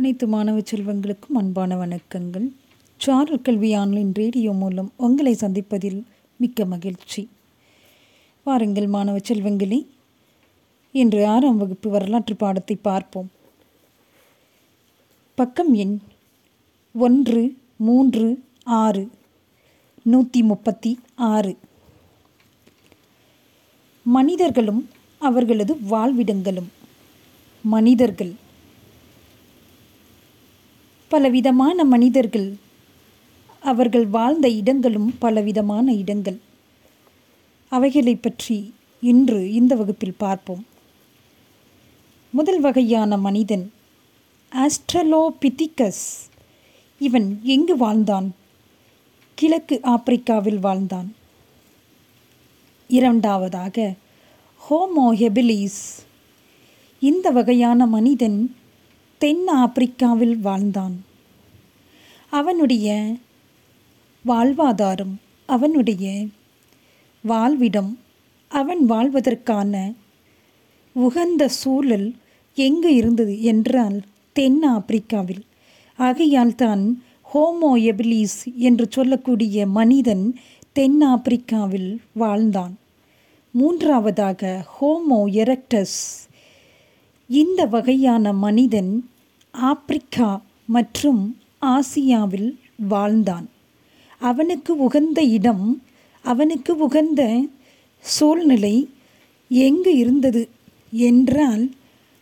அனைத்து மாணவ செல்வங்களுக்கும் அன்பான வணக்கங்கள். சாரல் கல்வி ஆன்லைன் ரேடியோ மூலம் உங்களை சந்திப்பதில் மிக்க மகிழ்ச்சி. வாருங்கள் மாணவ செல்வங்களே இன்று ஆறாம் வகுப்பு வரலாற்று பாடத்தை பார்ப்போம். பக்கம் எண் ஒன்று மூன்று ஆறு நூற்றி முப்பத்தி ஆறு. மனிதர்களும் அவர்களது வாழ்விடங்களும் மனிதர்கள் பலவிதமான மனிதர்கள். அவர்கள் வாழ்ந்த இடங்களும் பலவிதமான இடங்கள். அவைகளை பற்றி இன்று இந்த வகுப்பில் பார்ப்போம். முதல் வகையான மனிதன் ஆஸ்ட்ரலோபிதிகஸ் இவன் எங்கு வாழ்ந்தான்? கிழக்கு ஆப்பிரிக்காவில் வாழ்ந்தான். இரண்டாவதாக ஹோமோஹெபிலிஸ் இந்த வகையான மனிதன் தென் ஆப்பிரிக்காவில் வாழ்ந்தான். அவனுடைய வாழ்வாதாரம் அவனுடைய வாழ்விடம் அவன் வாழ்வதற்கான உகந்த சூழல் எங்கு இருந்தது என்றால் தென் ஆப்பிரிக்காவில். ஆகையால் தான் ஹோமோ எபிலிஸ் என்று சொல்லக்கூடிய மனிதன் தென் ஆப்பிரிக்காவில் வாழ்ந்தான். மூன்றாவதாக ஹோமோ எரக்டஸ். இந்த வகையான மனிதன் ஆப்பிரிக்கா மற்றும் ஆசியாவில் வாழ்ந்தான். அவனுக்கு உகந்த இடம் அவனுக்கு உகந்த சூழ்நிலை எங்கு இருந்தது என்றால்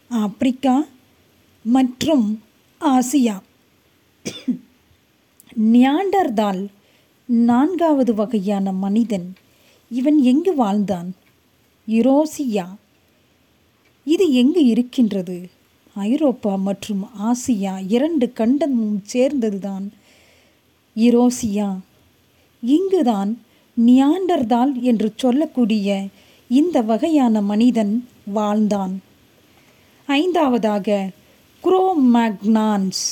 ஆப்பிரிக்கா மற்றும் ஆசியா. நியாண்டர்தால் நான்காவது வகையான மனிதன் இவன் எங்கு வாழ்ந்தான்? யுரோசியா. இது எங்கு இருக்கின்றது? ஐரோப்பா மற்றும் ஆசியா இரண்டு கண்டமும் சேர்ந்ததுதான். இரோசியா இங்குதான் நியாண்டர்தால் என்று சொல்லக்கூடிய இந்த வகையான மனிதன் வாழ்ந்தான். ஐந்தாவதாக குரோமேக்னான்ஸ்.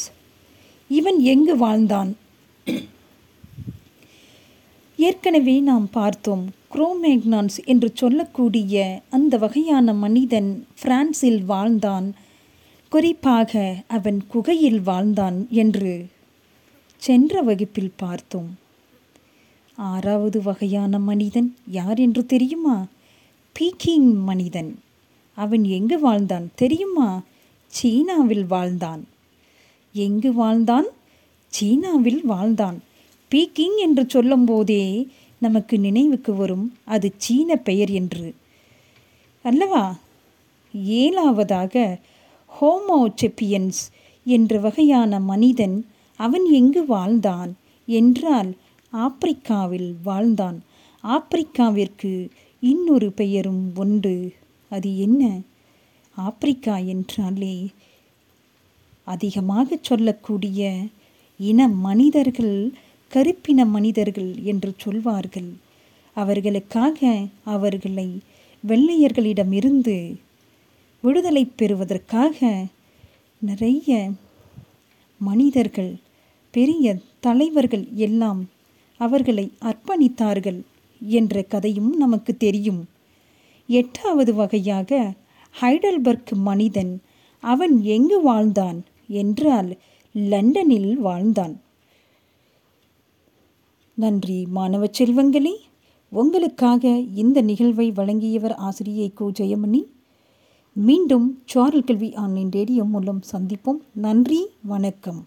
இவன் எங்கு வாழ்ந்தான்? ஏற்கனவே நாம் பார்த்தோம் குரோமேக்னான்ஸ் என்று சொல்லக்கூடிய அந்த வகையான மனிதன் பிரான்சில் வாழ்ந்தான். குறிப்பாக அவன் குகையில் வாழ்ந்தான் என்று சென்ற வகுப்பில் பார்த்தோம். ஆறாவது வகையான மனிதன் யார் என்று தெரியுமா? பீக்கிங் மனிதன். அவன் எங்கு வாழ்ந்தான் தெரியுமா? சீனாவில் வாழ்ந்தான். எங்கு வாழ்ந்தான்? சீனாவில் வாழ்ந்தான். பீக்கிங் என்று சொல்லும்போதே நமக்கு நினைவுக்கு வரும் அது சீன பெயர் என்று. அல்லவா? ஏழாவதாக ஹோமோசெப்பியன்ஸ் என்ற வகையான மனிதன் அவன் எங்கு வாழ்ந்தான் என்றால் ஆப்பிரிக்காவில் வாழ்ந்தான். ஆப்பிரிக்காவிற்கு இன்னொரு பெயரும் உண்டு. அது என்ன? ஆப்பிரிக்கா என்றாலே அதிகமாக சொல்லக்கூடிய இன மனிதர்கள் கருப்பின மனிதர்கள் என்று சொல்வார்கள். அவர்களுக்காக அவர்களை வெள்ளையர்களிடமிருந்து விடுதலை பெறுவதற்காக நிறைய மனிதர்கள் பெரிய தலைவர்கள் எல்லாம் அவர்களை அர்ப்பணித்தார்கள் என்ற கதையும் நமக்கு தெரியும். எட்டாவது வகையாக ஹைடல்பர்க் மனிதன் அவன் எங்கு வாழ்ந்தான் என்றால் லண்டனில் வாழ்ந்தான். நன்றி மாணவ செல்வங்களே. உங்களுக்காக இந்த நிகழ்வை வழங்கியவர் ஆசிரியை கு. ஜெயமணி. மீண்டும் சாரல் கல்வி ஆன்லைன் ரேடியோ மூலம் சந்திப்போம். நன்றி வணக்கம்.